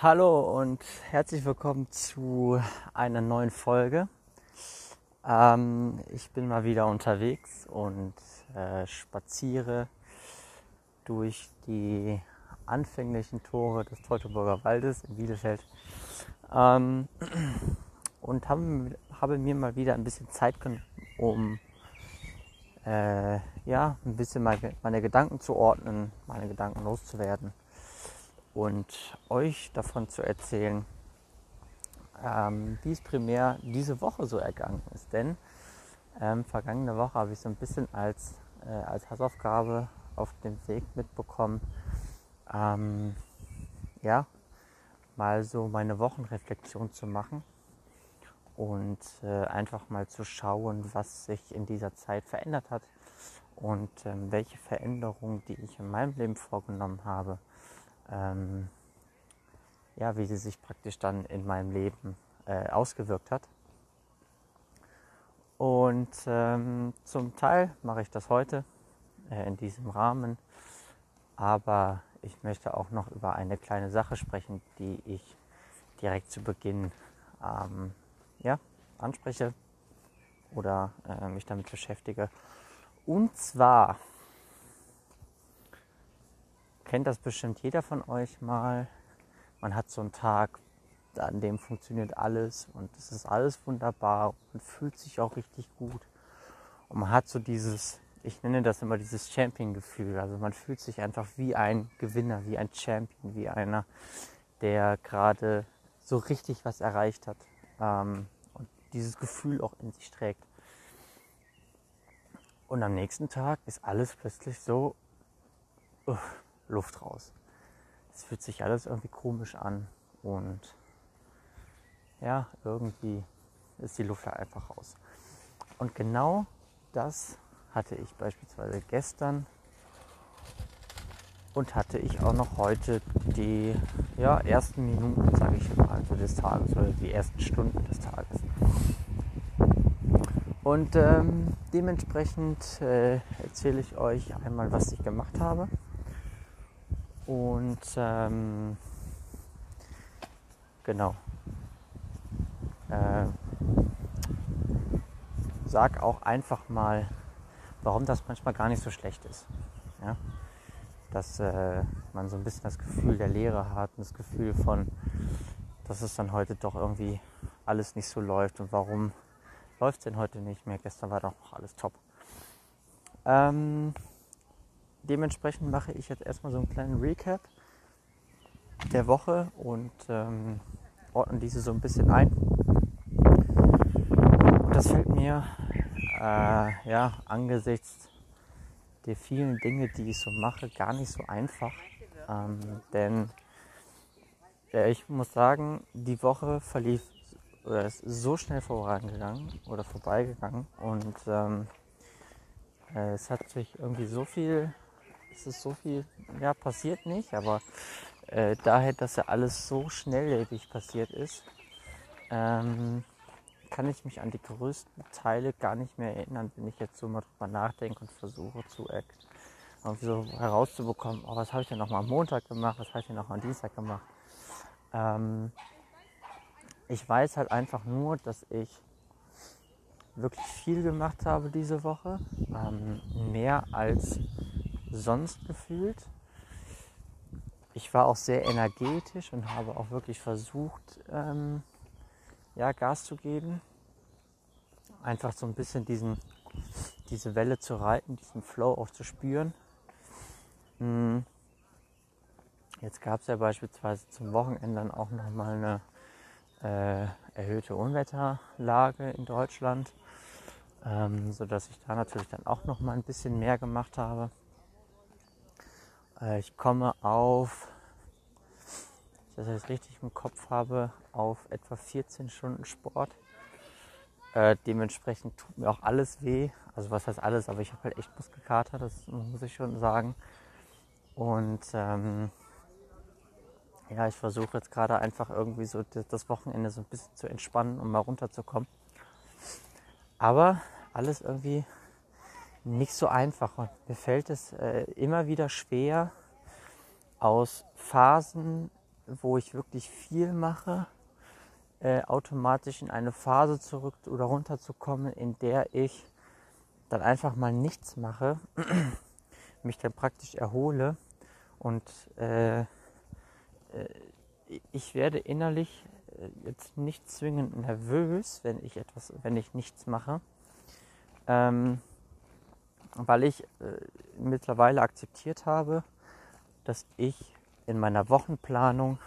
Hallo und herzlich willkommen zu einer neuen Folge. Ähm, ich bin mal wieder unterwegs und äh, spaziere durch die anfänglichen Tore des Teutoburger Waldes in Bielefeld ähm, und habe, habe, mir mal wieder ein bisschen Zeit genommen, um äh, ja, ein bisschen meine Gedanken zu ordnen, meine Gedanken loszuwerden und euch davon zu erzählen, ähm, wie es primär diese Woche so ergangen ist. Denn ähm, vergangene Woche habe ich so ein bisschen als, äh, als Hausaufgabe auf dem Weg mitbekommen, ähm, ja, mal so meine Wochenreflexion zu machen und äh, einfach mal zu schauen, was sich in dieser Zeit verändert hat und ähm, welche Veränderungen, die ich in meinem Leben vorgenommen habe, ähm, ja, wie sie sich praktisch dann in meinem Leben äh, ausgewirkt hat. Und ähm, zum Teil mache ich das heute äh, in diesem Rahmen, aber ich möchte auch noch über eine kleine Sache sprechen, die ich direkt zu Beginn ähm, ja, anspreche oder äh, mich damit beschäftige. Und zwar kennt das bestimmt jeder von euch mal. Man hat so einen Tag, an dem funktioniert alles und es ist alles wunderbar und fühlt sich auch richtig gut. Und man hat so dieses, ich nenne das immer dieses Champion-Gefühl. Also man fühlt sich einfach wie ein Gewinner, wie ein Champion, wie einer, der gerade so richtig was erreicht hat ähm, und dieses Gefühl auch in sich trägt. Und am nächsten Tag ist alles plötzlich so, uh, Luft raus. Es fühlt sich alles irgendwie komisch an und ja, irgendwie ist die Luft einfach raus. Und genau das hatte ich beispielsweise gestern und hatte ich auch noch heute die ja, ersten Minuten, sage ich mal, also des Tages oder die ersten Stunden des Tages. Und ähm, dementsprechend äh, erzähle ich euch einmal, was ich gemacht habe und ähm, genau. Äh, sag auch einfach mal, warum das manchmal gar nicht so schlecht ist. Ja? Dass äh, man so ein bisschen das Gefühl der Leere hat, das Gefühl von, dass es dann heute doch irgendwie alles nicht so läuft und warum läuft es denn heute nicht mehr? Gestern war doch noch alles top. Ähm, dementsprechend mache ich jetzt erstmal so einen kleinen Recap der Woche und ähm, ordne diese so ein bisschen ein. Und das fällt mir äh, ja angesichts der vielen Dinge, die ich so mache, gar nicht so einfach. Ähm, denn äh, ich muss sagen, die Woche verlief oder ist so schnell vorangegangen oder vorbeigegangen und ähm, äh, es hat sich irgendwie so viel es ist so viel, ja, passiert nicht, aber äh, daher, dass ja alles so schnelllebig passiert ist, ähm, kann ich mich an die größten Teile gar nicht mehr erinnern, wenn ich jetzt so mal drüber nachdenke und versuche zu so herauszubekommen, oh, was habe ich denn noch mal am Montag gemacht, was habe ich denn noch mal am Dienstag gemacht. Ähm, ich weiß halt einfach nur, dass ich wirklich viel gemacht habe diese Woche, ähm, mehr als sonst gefühlt. Ich war auch sehr energetisch und habe auch wirklich versucht, ähm, ja, Gas zu geben. Einfach so ein bisschen diesen, diese Welle zu reiten, diesen Flow auch zu spüren. Hm. Jetzt gab es ja beispielsweise zum Wochenende auch nochmal eine äh, erhöhte Unwetterlage in Deutschland, ähm, sodass ich da natürlich dann auch noch mal ein bisschen mehr gemacht habe. Äh, ich komme auf, dass ich das richtig im Kopf habe, auf etwa 14 Stunden Sport. Äh, dementsprechend tut mir auch alles weh. Also was heißt alles, aber ich habe halt echt Muskelkater, das muss ich schon sagen. Und ähm, ja, ich versuche jetzt gerade einfach irgendwie so das Wochenende so ein bisschen zu entspannen und mal runterzukommen. Aber alles irgendwie nicht so einfach. Und mir fällt es äh, immer wieder schwer, aus Phasen wo ich wirklich viel mache, äh, automatisch in eine Phase zurück oder runterzukommen, in der ich dann einfach mal nichts mache, mich dann praktisch erhole und äh, äh, ich werde innerlich äh, jetzt nicht zwingend nervös, wenn ich etwas, wenn ich nichts mache, ähm, weil ich äh, mittlerweile akzeptiert habe, dass ich in meiner Wochenplanung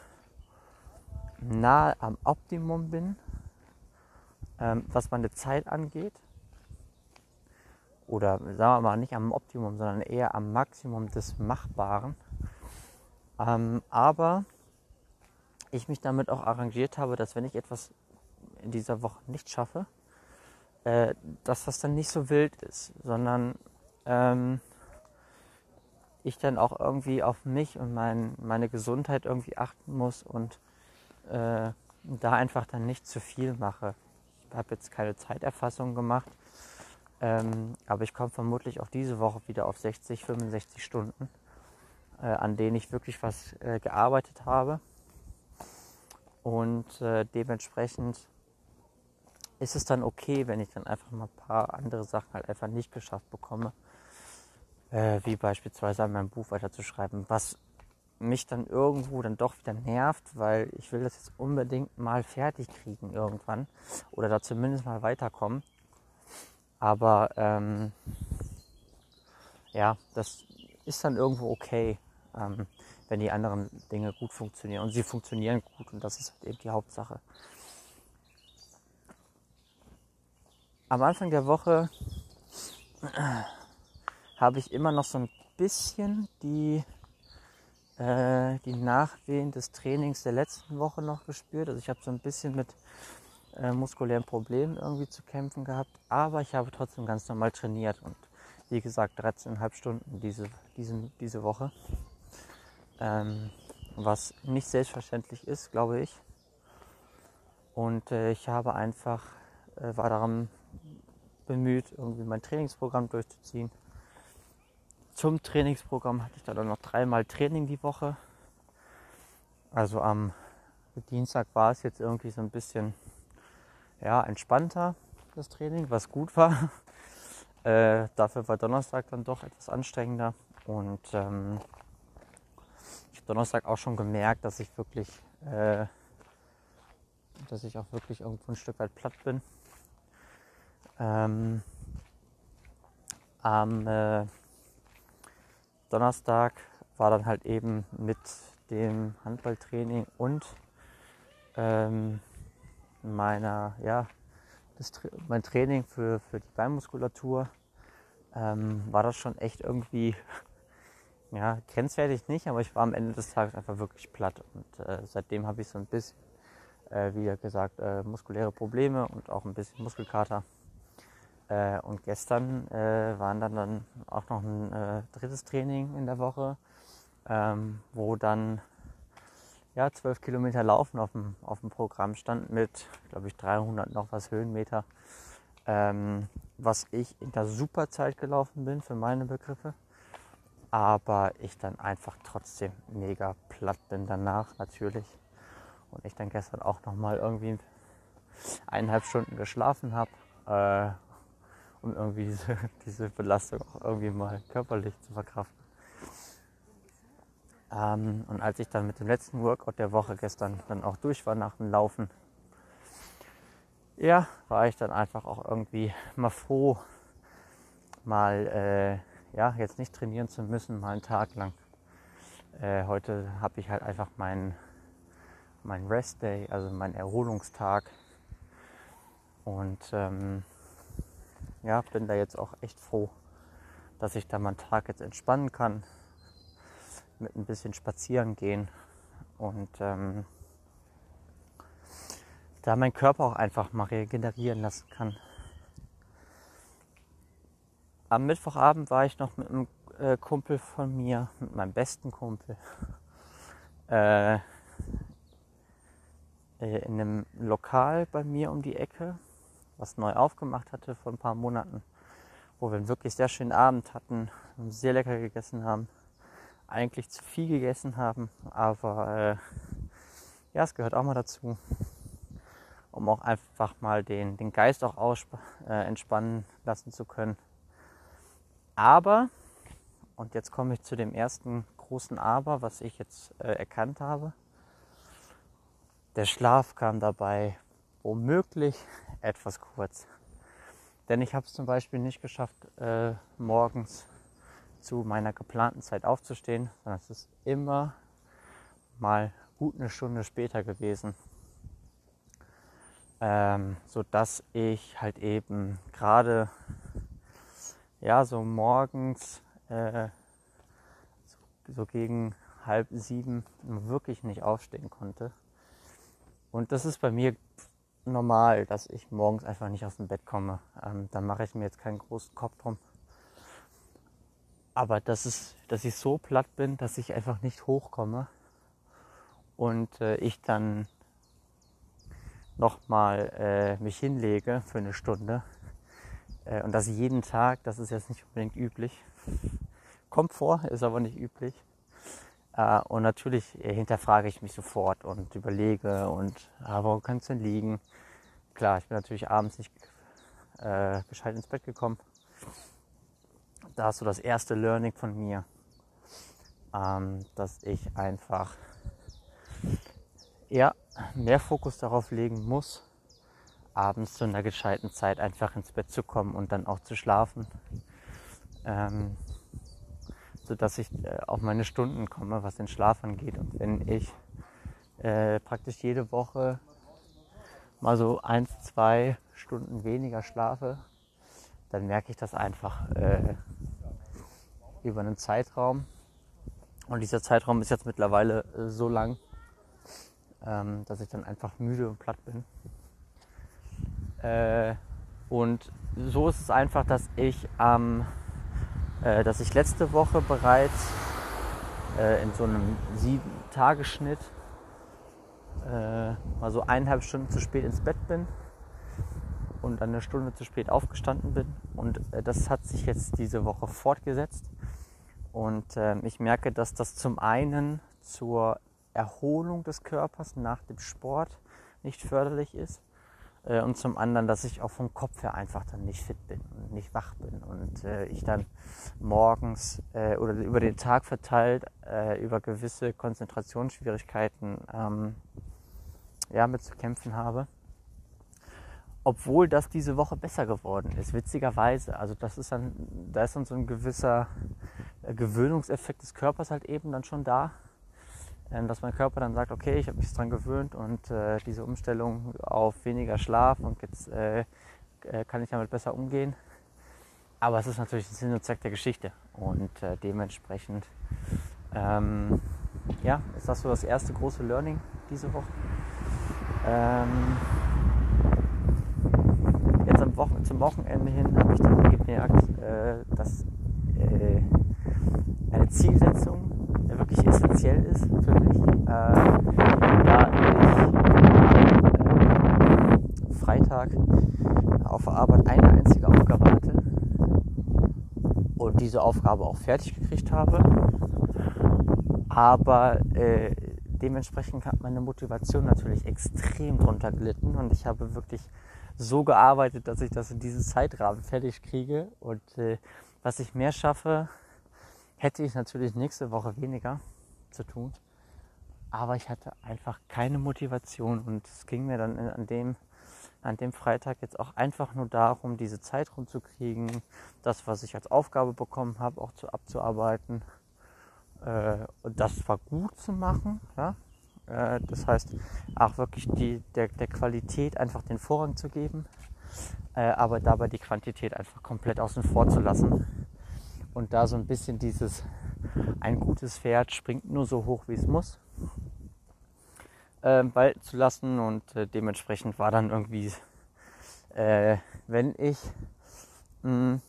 nahe am Optimum bin, ähm, was meine Zeit angeht. Oder sagen wir mal nicht am Optimum, sondern eher am Maximum des Machbaren. Ähm, aber ich mich damit auch arrangiert habe, dass wenn ich etwas in dieser Woche nicht schaffe, äh, dass das dann nicht so wild ist, sondern ähm, ich dann auch irgendwie auf mich und mein, meine Gesundheit irgendwie achten muss und äh, da einfach dann nicht zu viel mache. Ich habe jetzt keine Zeiterfassung gemacht, ähm, aber ich komme vermutlich auch diese Woche wieder auf 60, 65 Stunden, äh, an denen ich wirklich was äh, gearbeitet habe. Und äh, dementsprechend ist es dann okay, wenn ich dann einfach mal ein paar andere Sachen halt einfach nicht geschafft bekomme äh, wie beispielsweise an meinem Buch weiterzuschreiben, was mich dann irgendwo dann doch wieder nervt, weil ich will das jetzt unbedingt mal fertig kriegen irgendwann oder da zumindest mal weiterkommen. Aber ähm, ja, das ist dann irgendwo okay, ähm, wenn die anderen Dinge gut funktionieren. Und sie funktionieren gut und das ist halt eben die Hauptsache. Am Anfang der Woche habe ich immer noch so ein bisschen die, äh, die Nachwehen des Trainings der letzten Woche noch gespürt. Also ich habe so ein bisschen mit äh, muskulären Problemen irgendwie zu kämpfen gehabt, aber ich habe trotzdem ganz normal trainiert und wie gesagt 13,5 Stunden diese, diese, diese Woche. Ähm, was nicht selbstverständlich ist, glaube ich. Und äh, ich habe einfach, äh, war daran bemüht, irgendwie mein Trainingsprogramm durchzuziehen zum Trainingsprogramm hatte ich dann noch dreimal Training die Woche. Also am Dienstag war es jetzt irgendwie so ein bisschen ja, entspannter, das Training, was gut war. Äh, dafür war Donnerstag dann doch etwas anstrengender. Und ähm, ich habe Donnerstag auch schon gemerkt, dass ich wirklich, äh, dass ich auch wirklich irgendwo ein Stück weit platt bin. Ähm, am äh, Donnerstag war dann halt eben mit dem Handballtraining und ähm, meiner, ja, das, mein Training für, für die Beinmuskulatur ähm, war das schon echt irgendwie, ja, grenzwertig nicht, aber ich war am Ende des Tages einfach wirklich platt und äh, seitdem habe ich so ein bisschen, äh, wie gesagt, äh, muskuläre Probleme und auch ein bisschen Muskelkater. Äh, und gestern äh, waren dann, dann auch noch ein äh, drittes Training in der Woche, ähm, wo dann ja, 12 Kilometer Laufen auf dem, auf dem Programm stand mit, glaube ich, 300 noch was Höhenmeter. Ähm, was ich in der super Zeit gelaufen bin für meine Begriffe. Aber ich dann einfach trotzdem mega platt bin danach natürlich. Und ich dann gestern auch nochmal irgendwie eineinhalb Stunden geschlafen habe. Äh, um irgendwie diese, diese Belastung auch irgendwie mal körperlich zu verkraften. Ähm, und als ich dann mit dem letzten Workout der Woche gestern dann auch durch war nach dem Laufen, ja, war ich dann einfach auch irgendwie mal froh, mal äh, ja, jetzt nicht trainieren zu müssen, mal einen Tag lang. Äh, heute habe ich halt einfach meinen mein Rest Day, also meinen Erholungstag. Und ähm, ja, bin da jetzt auch echt froh, dass ich da meinen Tag jetzt entspannen kann, mit ein bisschen spazieren gehen und ähm, da mein Körper auch einfach mal regenerieren lassen kann. Am Mittwochabend war ich noch mit einem äh, Kumpel von mir, mit meinem besten Kumpel, äh, äh in einem Lokal bei mir um die Ecke was neu aufgemacht hatte vor ein paar Monaten, wo wir einen wirklich sehr schönen Abend hatten, sehr lecker gegessen haben, eigentlich zu viel gegessen haben, aber ja, es gehört auch mal dazu, um auch einfach mal den, den Geist auch äh, entspannen lassen zu können. Aber, und jetzt komme ich zu dem ersten großen Aber, was ich jetzt äh, erkannt habe. Der Schlaf kam dabei womöglich etwas kurz. Denn ich habe es zum Beispiel nicht geschafft, äh, morgens zu meiner geplanten Zeit aufzustehen, sondern es ist immer mal gut eine Stunde später gewesen. Ähm, so ich halt eben gerade ja so morgens äh, so, so gegen halb sieben wirklich nicht aufstehen konnte. Und das ist bei mir normal, dass ich morgens einfach nicht aus dem Bett komme. Ähm, da mache ich mir jetzt keinen großen Kopf drum. Aber das ist, dass ich so platt bin, dass ich einfach nicht hochkomme und äh, ich dann nochmal äh, mich hinlege für eine Stunde. Äh, und das jeden Tag, das ist jetzt nicht unbedingt üblich. Kommt vor, ist aber nicht üblich. Äh, und natürlich hinterfrage ich mich sofort und überlege und ah, wo kann es denn liegen? Klar, ich bin natürlich abends nicht äh, gescheit ins Bett gekommen. Da ist so das erste Learning von mir, ähm, dass ich einfach ja, mehr Fokus darauf legen muss, abends zu einer gescheiten Zeit einfach ins Bett zu kommen und dann auch zu schlafen. Ähm, sodass ich äh, auf meine Stunden komme, was den Schlaf angeht. Und wenn ich äh, praktisch jede Woche mal so eins, zwei Stunden weniger schlafe, dann merke ich das einfach äh, über einen Zeitraum. Und dieser Zeitraum ist jetzt mittlerweile äh, so lang, ähm, dass ich dann einfach müde und platt bin. Äh, und so ist es einfach, dass ich am äh, dass ich letzte Woche bereits äh, in so einem sieben Tagesschnitt äh, mal so eineinhalb Stunden zu spät ins Bett bin und eine Stunde zu spät aufgestanden bin. Und äh, das hat sich jetzt diese Woche fortgesetzt. Und äh, ich merke, dass das zum einen zur Erholung des Körpers nach dem Sport nicht förderlich ist äh, und zum anderen, dass ich auch vom Kopf her einfach dann nicht fit bin und nicht wach bin und äh, ich dann morgens äh, oder über den Tag verteilt äh, über gewisse Konzentrationsschwierigkeiten ähm, ja, mit zu kämpfen habe. Obwohl das diese Woche besser geworden ist, witzigerweise. Also das ist dann, da ist dann so ein gewisser äh, Gewöhnungseffekt des Körpers halt eben dann schon da dass mein Körper dann sagt, okay, ich habe mich daran gewöhnt und äh, diese Umstellung auf weniger Schlaf und jetzt äh, äh, kann ich damit besser umgehen. Aber es ist natürlich der Sinn und Zweck der Geschichte und äh, dementsprechend ähm, ja, ist das so das erste große Learning diese Woche. Ähm, jetzt am Wochen zum Wochenende hin habe ich dann gemerkt, äh, dass äh, eine Zielsetzung wirklich essentiell ist für mich, äh, da ich äh, Freitag auf der Arbeit eine einzige Aufgabe hatte und diese Aufgabe auch fertig gekriegt habe. Aber äh, dementsprechend hat meine Motivation natürlich extrem drunter gelitten und ich habe wirklich so gearbeitet, dass ich das in diesem Zeitrahmen fertig kriege und äh, was ich mehr schaffe, hätte ich natürlich nächste Woche weniger zu tun. Aber ich hatte einfach keine Motivation und es ging mir dann an dem, an dem Freitag jetzt auch einfach nur darum, diese Zeit rumzukriegen, das, was ich als Aufgabe bekommen habe, auch zu abzuarbeiten äh, und das war gut zu machen. Ja? Äh, das heißt, auch wirklich die, der, der Qualität einfach den Vorrang zu geben, äh, aber dabei die Quantität einfach komplett außen vor zu lassen und da so ein bisschen dieses, ein gutes Pferd springt nur so hoch, wie es muss, äh, walten zu lassen und äh, dementsprechend war dann irgendwie, äh, wenn ich mh, hm,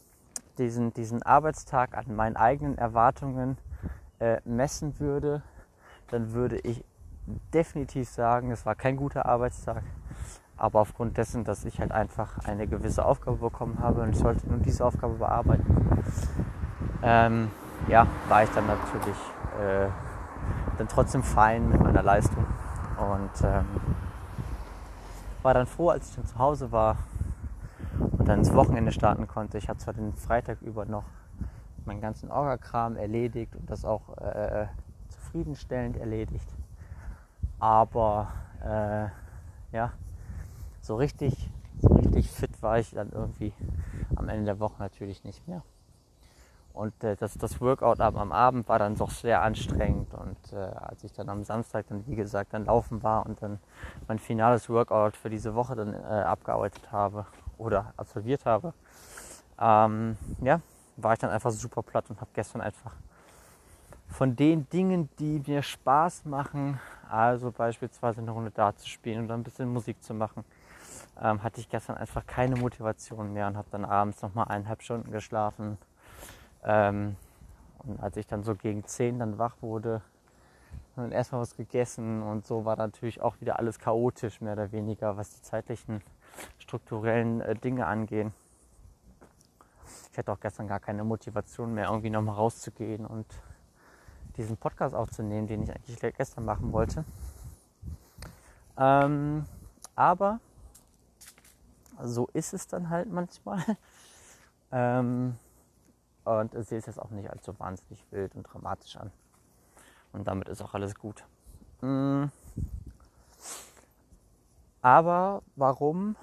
diesen, diesen Arbeitstag an meinen eigenen Erwartungen äh, messen würde, dann würde ich definitiv sagen, es war kein guter Arbeitstag. Aber aufgrund dessen, dass ich halt einfach eine gewisse Aufgabe bekommen habe und ich sollte nun diese Aufgabe bearbeiten, ähm, ja, war ich dann natürlich äh, dann trotzdem fein mit meiner Leistung. Und ähm, war dann froh, als ich dann zu Hause war und dann ins Wochenende starten konnte. Ich hatte zwar den Freitag über noch meinen ganzen Orga-Kram erledigt und das auch äh, zufriedenstellend erledigt. Aber äh, ja, so richtig, so richtig fit war ich dann irgendwie am Ende der Woche natürlich nicht mehr. Und äh, das, das Workout am, am Abend war dann doch sehr anstrengend. Und äh, als ich dann am Samstag dann, wie gesagt, dann laufen war und dann mein finales Workout für diese Woche dann äh, abgearbeitet habe oder absolviert habe, ähm, ja, war ich dann einfach super platt und habe gestern einfach von den Dingen, die mir Spaß machen, also beispielsweise eine Runde Dart zu spielen oder ein bisschen Musik zu machen, ähm, hatte ich gestern einfach keine Motivation mehr und habe dann abends nochmal eineinhalb Stunden geschlafen ähm, und als ich dann so gegen 10 dann wach wurde, und erstmal was gegessen und so war natürlich auch wieder alles chaotisch, mehr oder weniger, was die zeitlichen, strukturellen äh, Dinge angehen. Ich hatte auch gestern gar keine Motivation mehr, irgendwie nochmal rauszugehen und diesen Podcast aufzunehmen, den ich eigentlich gestern machen wollte. Ähm, aber so ist es dann halt manchmal. ähm, und sehe es jetzt auch nicht allzu wahnsinnig wild und dramatisch an. Und damit ist auch alles gut. Mm. Aber warum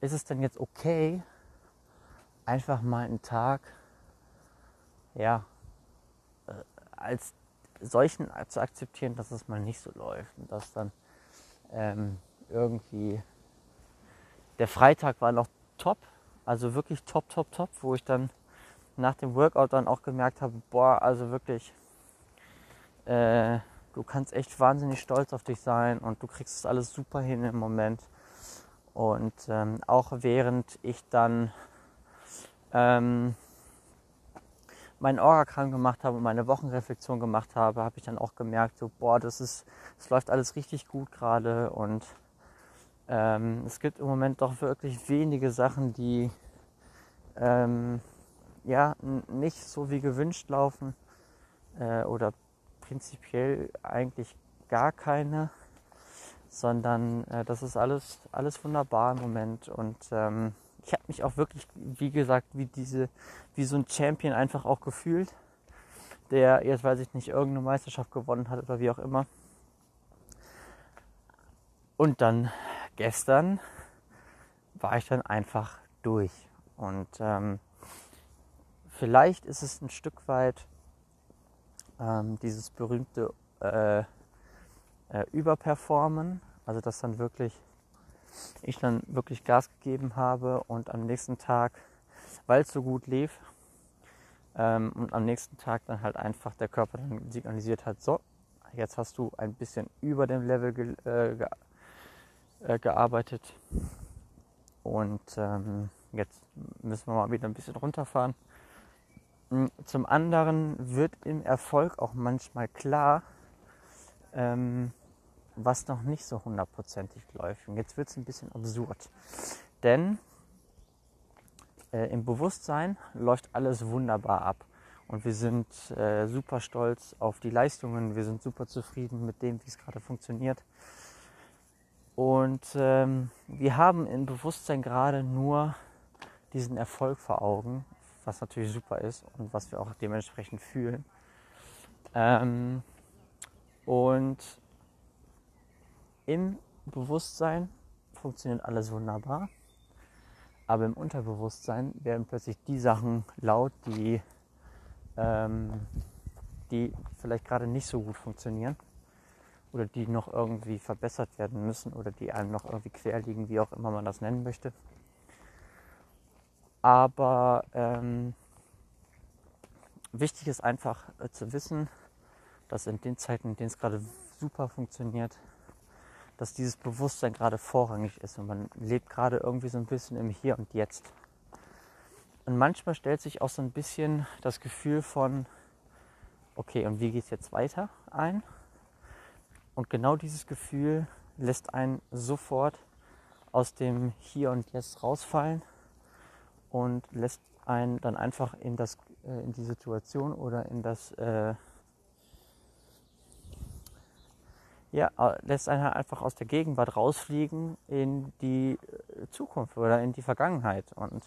ist es denn jetzt okay, einfach mal einen Tag, ja, äh, als solchen zu akzeptieren, dass es mal nicht so läuft und dass dann ähm, irgendwie der Freitag war noch top, also wirklich top, top, top, wo ich dann nach dem Workout dann auch gemerkt habe, boah, also wirklich, äh, du kannst echt wahnsinnig stolz auf dich sein und du kriegst es alles super hin im Moment. Und ähm, auch während ich dann ähm, meinen Orga-Kram gemacht habe und meine Wochenreflexion gemacht habe, habe ich dann auch gemerkt, so, boah, das ist, es läuft alles richtig gut gerade und ähm, es gibt im Moment doch wirklich wenige Sachen, die ähm, ja nicht so wie gewünscht laufen äh, oder prinzipiell eigentlich gar keine, sondern äh, das ist alles alles wunderbar im Moment und ähm, ich habe mich auch wirklich, wie gesagt, wie diese, wie so ein Champion einfach auch gefühlt, der jetzt weiß ich nicht irgendeine Meisterschaft gewonnen hat oder wie auch immer. Und dann gestern war ich dann einfach durch. Und ähm, vielleicht ist es ein Stück weit ähm, dieses berühmte äh, äh, Überperformen, also dass dann wirklich ich dann wirklich Gas gegeben habe und am nächsten Tag, weil es so gut lief, ähm, und am nächsten Tag dann halt einfach der Körper dann signalisiert hat, so, jetzt hast du ein bisschen über dem Level äh, ge äh, gearbeitet. Und ähm, jetzt müssen wir mal wieder ein bisschen runterfahren. Hm, zum anderen wird im Erfolg auch manchmal klar, ähm, was noch nicht so hundertprozentig läuft. Und jetzt wird es ein bisschen absurd. Denn äh, im Bewusstsein läuft alles wunderbar ab. Und wir sind äh, super stolz auf die Leistungen. Wir sind super zufrieden mit dem, wie es gerade funktioniert. Und ähm, wir haben im Bewusstsein gerade nur diesen Erfolg vor Augen, was natürlich super ist und was wir auch dementsprechend fühlen. Ähm, und im Bewusstsein funktioniert alles wunderbar, aber im Unterbewusstsein werden plötzlich die Sachen laut, die, ähm, die vielleicht gerade nicht so gut funktionieren oder die noch irgendwie verbessert werden müssen oder die einem noch irgendwie quer liegen, wie auch immer man das nennen möchte. Aber ähm, wichtig ist einfach äh, zu wissen, dass in den Zeiten, in denen es gerade super funktioniert, dass dieses Bewusstsein gerade vorrangig ist und man lebt gerade irgendwie so ein bisschen im Hier und Jetzt. Und manchmal stellt sich auch so ein bisschen das Gefühl von, okay, und wie geht es jetzt weiter ein? Und genau dieses Gefühl lässt einen sofort aus dem Hier und Jetzt rausfallen und lässt einen dann einfach in, das, äh, in die Situation oder in das, äh, ja, lässt einen halt einfach aus der Gegenwart rausfliegen in die äh, Zukunft oder in die Vergangenheit. Und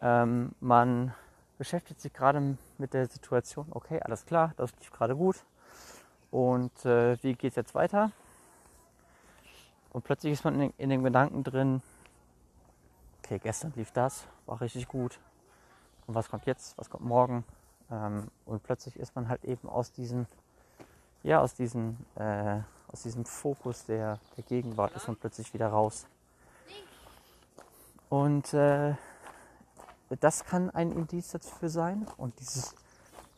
ähm, man beschäftigt sich gerade mit der Situation, okay, alles klar, das lief gerade gut. Und äh, wie geht es jetzt weiter? Und plötzlich ist man in, in dem Gedanken drin, okay, gestern lief das, war richtig gut. Und was kommt jetzt? Was kommt morgen? Ähm, und plötzlich ist man halt eben aus diesem, ja, aus diesem, äh, aus diesem Fokus der, der Gegenwart ist man plötzlich wieder raus. Und äh, das kann ein Indiz dafür sein. Und dieses,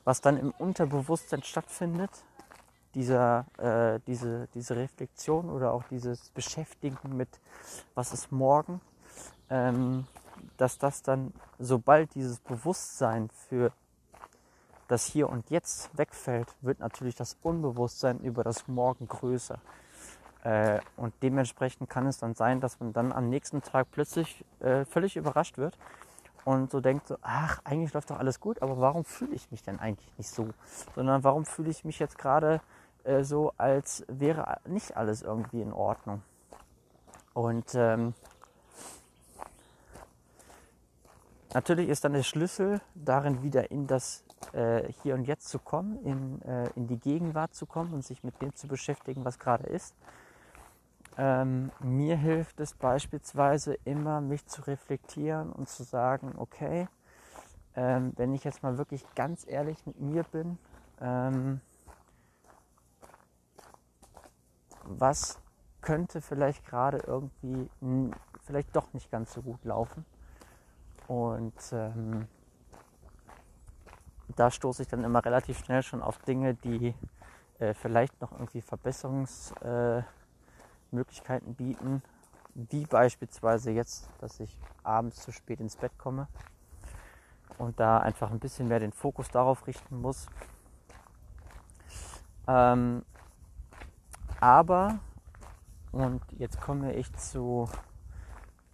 was dann im Unterbewusstsein stattfindet, dieser, äh, diese, diese Reflexion oder auch dieses Beschäftigen mit, was ist morgen, ähm, dass das dann, sobald dieses Bewusstsein für das Hier und Jetzt wegfällt, wird natürlich das Unbewusstsein über das Morgen größer. Äh, und dementsprechend kann es dann sein, dass man dann am nächsten Tag plötzlich äh, völlig überrascht wird und so denkt so, ach, eigentlich läuft doch alles gut, aber warum fühle ich mich denn eigentlich nicht so? Sondern warum fühle ich mich jetzt gerade äh, so, als wäre nicht alles irgendwie in Ordnung? Und ähm, natürlich ist dann der Schlüssel darin, wieder in das äh, Hier und Jetzt zu kommen, in, äh, in die Gegenwart zu kommen und sich mit dem zu beschäftigen, was gerade ist. Ähm, mir hilft es beispielsweise immer, mich zu reflektieren und zu sagen, okay, ähm, wenn ich jetzt mal wirklich ganz ehrlich mit mir bin, ähm, was könnte vielleicht gerade irgendwie vielleicht doch nicht ganz so gut laufen. Und ähm, da stoße ich dann immer relativ schnell schon auf Dinge, die äh, vielleicht noch irgendwie Verbesserungs... Äh, bieten, wie beispielsweise jetzt, dass ich abends zu spät ins Bett komme und da einfach ein bisschen mehr den Fokus darauf richten muss. Ähm, aber, und jetzt komme ich zu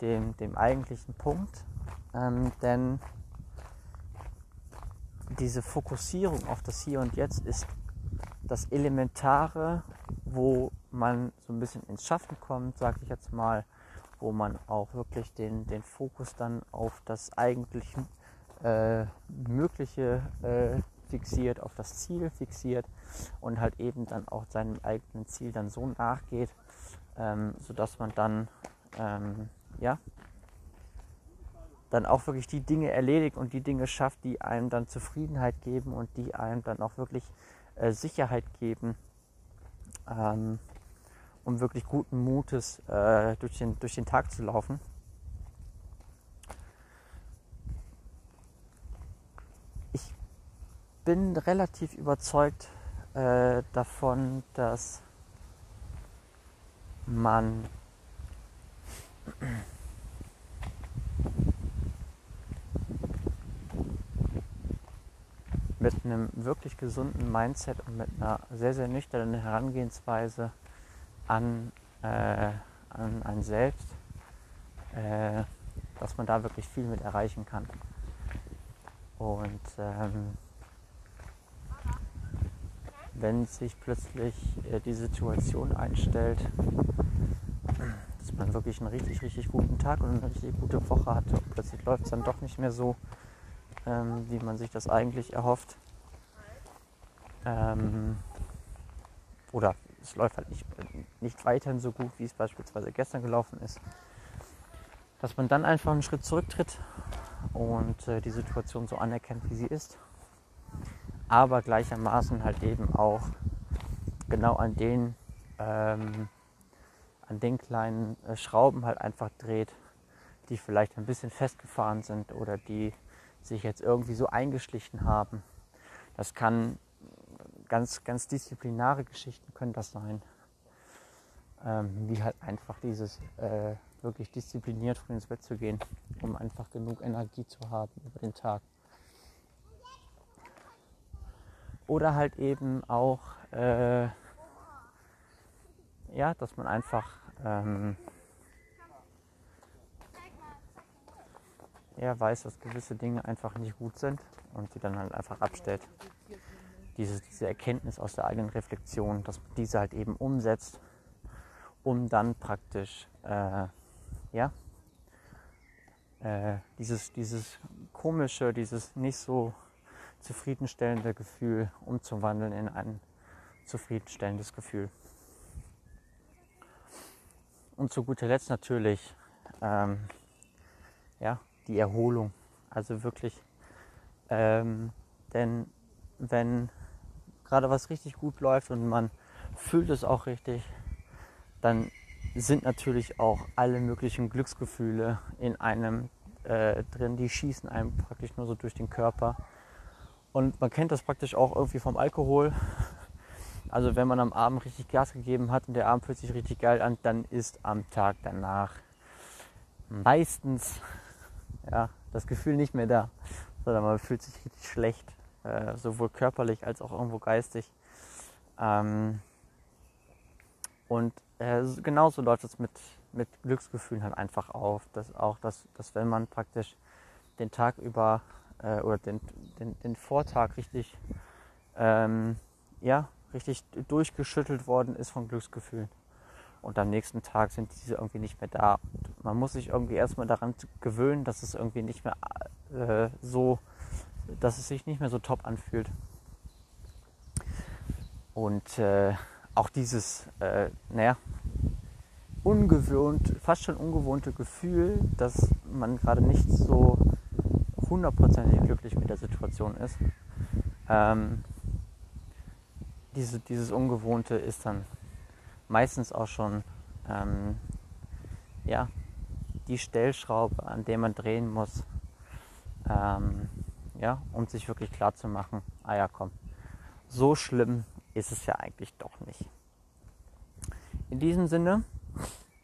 dem, dem eigentlichen Punkt, ähm, denn diese Fokussierung auf das Hier und Jetzt ist das Elementare, wo man so ein bisschen ins Schaffen kommt, sage ich jetzt mal, wo man auch wirklich den, den Fokus dann auf das eigentliche äh, Mögliche äh, fixiert, auf das Ziel fixiert und halt eben dann auch seinem eigenen Ziel dann so nachgeht, ähm, sodass man dann ähm, ja dann auch wirklich die Dinge erledigt und die Dinge schafft, die einem dann Zufriedenheit geben und die einem dann auch wirklich äh, Sicherheit geben. Ähm, um wirklich guten Mutes äh, durch, den, durch den Tag zu laufen. Bin relativ überzeugt äh, davon, dass man mit einem wirklich gesunden Mindset und mit einer sehr, sehr nüchternen Herangehensweise an, äh, an ein Selbst, äh, dass man da wirklich viel mit erreichen kann. Und ähm, wenn sich plötzlich äh, die Situation einstellt, dass man wirklich einen richtig, richtig guten Tag und eine richtig gute Woche hat. Und plötzlich läuft es dann doch nicht mehr so, ähm, wie man sich das eigentlich erhofft. Ähm, oder es läuft halt nicht, nicht weiterhin so gut, wie es beispielsweise gestern gelaufen ist, dass man dann einfach einen Schritt zurücktritt und äh, die Situation so anerkennt, wie sie ist, aber gleichermaßen halt eben auch genau an den, ähm, an den kleinen äh, Schrauben halt einfach dreht, die vielleicht ein bisschen festgefahren sind oder die sich jetzt irgendwie so eingeschlichen haben. Das kann ganz, ganz disziplinare Geschichten können das sein. Ähm, wie halt einfach dieses äh, wirklich diszipliniert früh ins Bett zu gehen, um einfach genug Energie zu haben über den Tag. Oder halt eben auch, äh, ja, dass man einfach ähm, ja, weiß, dass gewisse Dinge einfach nicht gut sind und sie dann halt einfach abstellt. diese, diese Erkenntnis aus der eigenen Reflexion, dass man diese halt eben umsetzt, um dann praktisch äh, ja, äh, dieses, dieses komische, dieses nicht so zufriedenstellende Gefühl umzuwandeln in ein zufriedenstellendes Gefühl. Und zu guter Letzt natürlich ähm, ja, die Erholung. Also wirklich, ähm, denn wenn gerade was richtig gut läuft und man fühlt es auch richtig, dann sind natürlich auch alle möglichen Glücksgefühle in einem äh, drin, die schießen einem praktisch nur so durch den Körper. Und man kennt das praktisch auch irgendwie vom Alkohol. Also wenn man am Abend richtig Gas gegeben hat und der Abend fühlt sich richtig geil an, dann ist am Tag danach meistens ja, das Gefühl nicht mehr da, sondern man fühlt sich richtig schlecht, äh, sowohl körperlich als auch irgendwo geistig. Ähm, und äh, genauso läuft es mit, mit Glücksgefühlen halt einfach auf. Dass auch, dass, dass wenn man praktisch den Tag über äh, oder den, den, den Vortag richtig, ähm, ja, richtig durchgeschüttelt worden ist von Glücksgefühlen. Und am nächsten Tag sind diese irgendwie nicht mehr da. Und man muss sich irgendwie erstmal daran gewöhnen, dass es irgendwie nicht mehr äh, so, dass es sich nicht mehr so top anfühlt. Und äh, auch dieses, äh, naja, ungewohnt, fast schon ungewohnte Gefühl, dass man gerade nicht so hundertprozentig glücklich mit der Situation ist. Ähm, diese, dieses Ungewohnte ist dann meistens auch schon ähm, ja, die Stellschraube, an der man drehen muss, ähm, ja, um sich wirklich klar zu machen, ah ja komm, so schlimm ist es ja eigentlich doch nicht. In diesem Sinne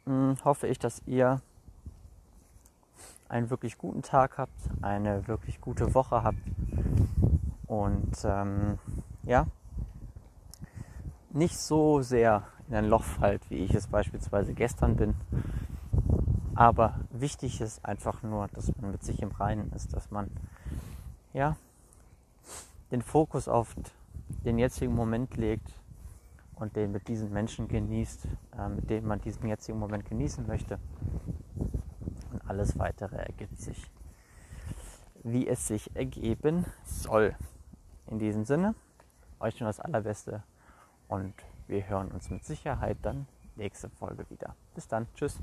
mh, hm, hoffe ich, dass ihr einen wirklich guten Tag habt, eine wirklich gute Woche habt und ähm, ja, nicht so sehr in ein Loch fallt, wie ich es beispielsweise gestern bin. Aber wichtig ist einfach nur, dass man mit sich im Reinen ist, dass man ja den Fokus auf den jetzigen Moment legt und den mit diesen Menschen genießt, äh, mit denen man diesen jetzigen Moment genießen möchte. Alles weitere ergibt sich, wie es sich ergeben soll. In diesem Sinne, euch nur das Allerbeste und wir hören uns mit Sicherheit dann nächste Folge wieder. Bis dann, tschüss.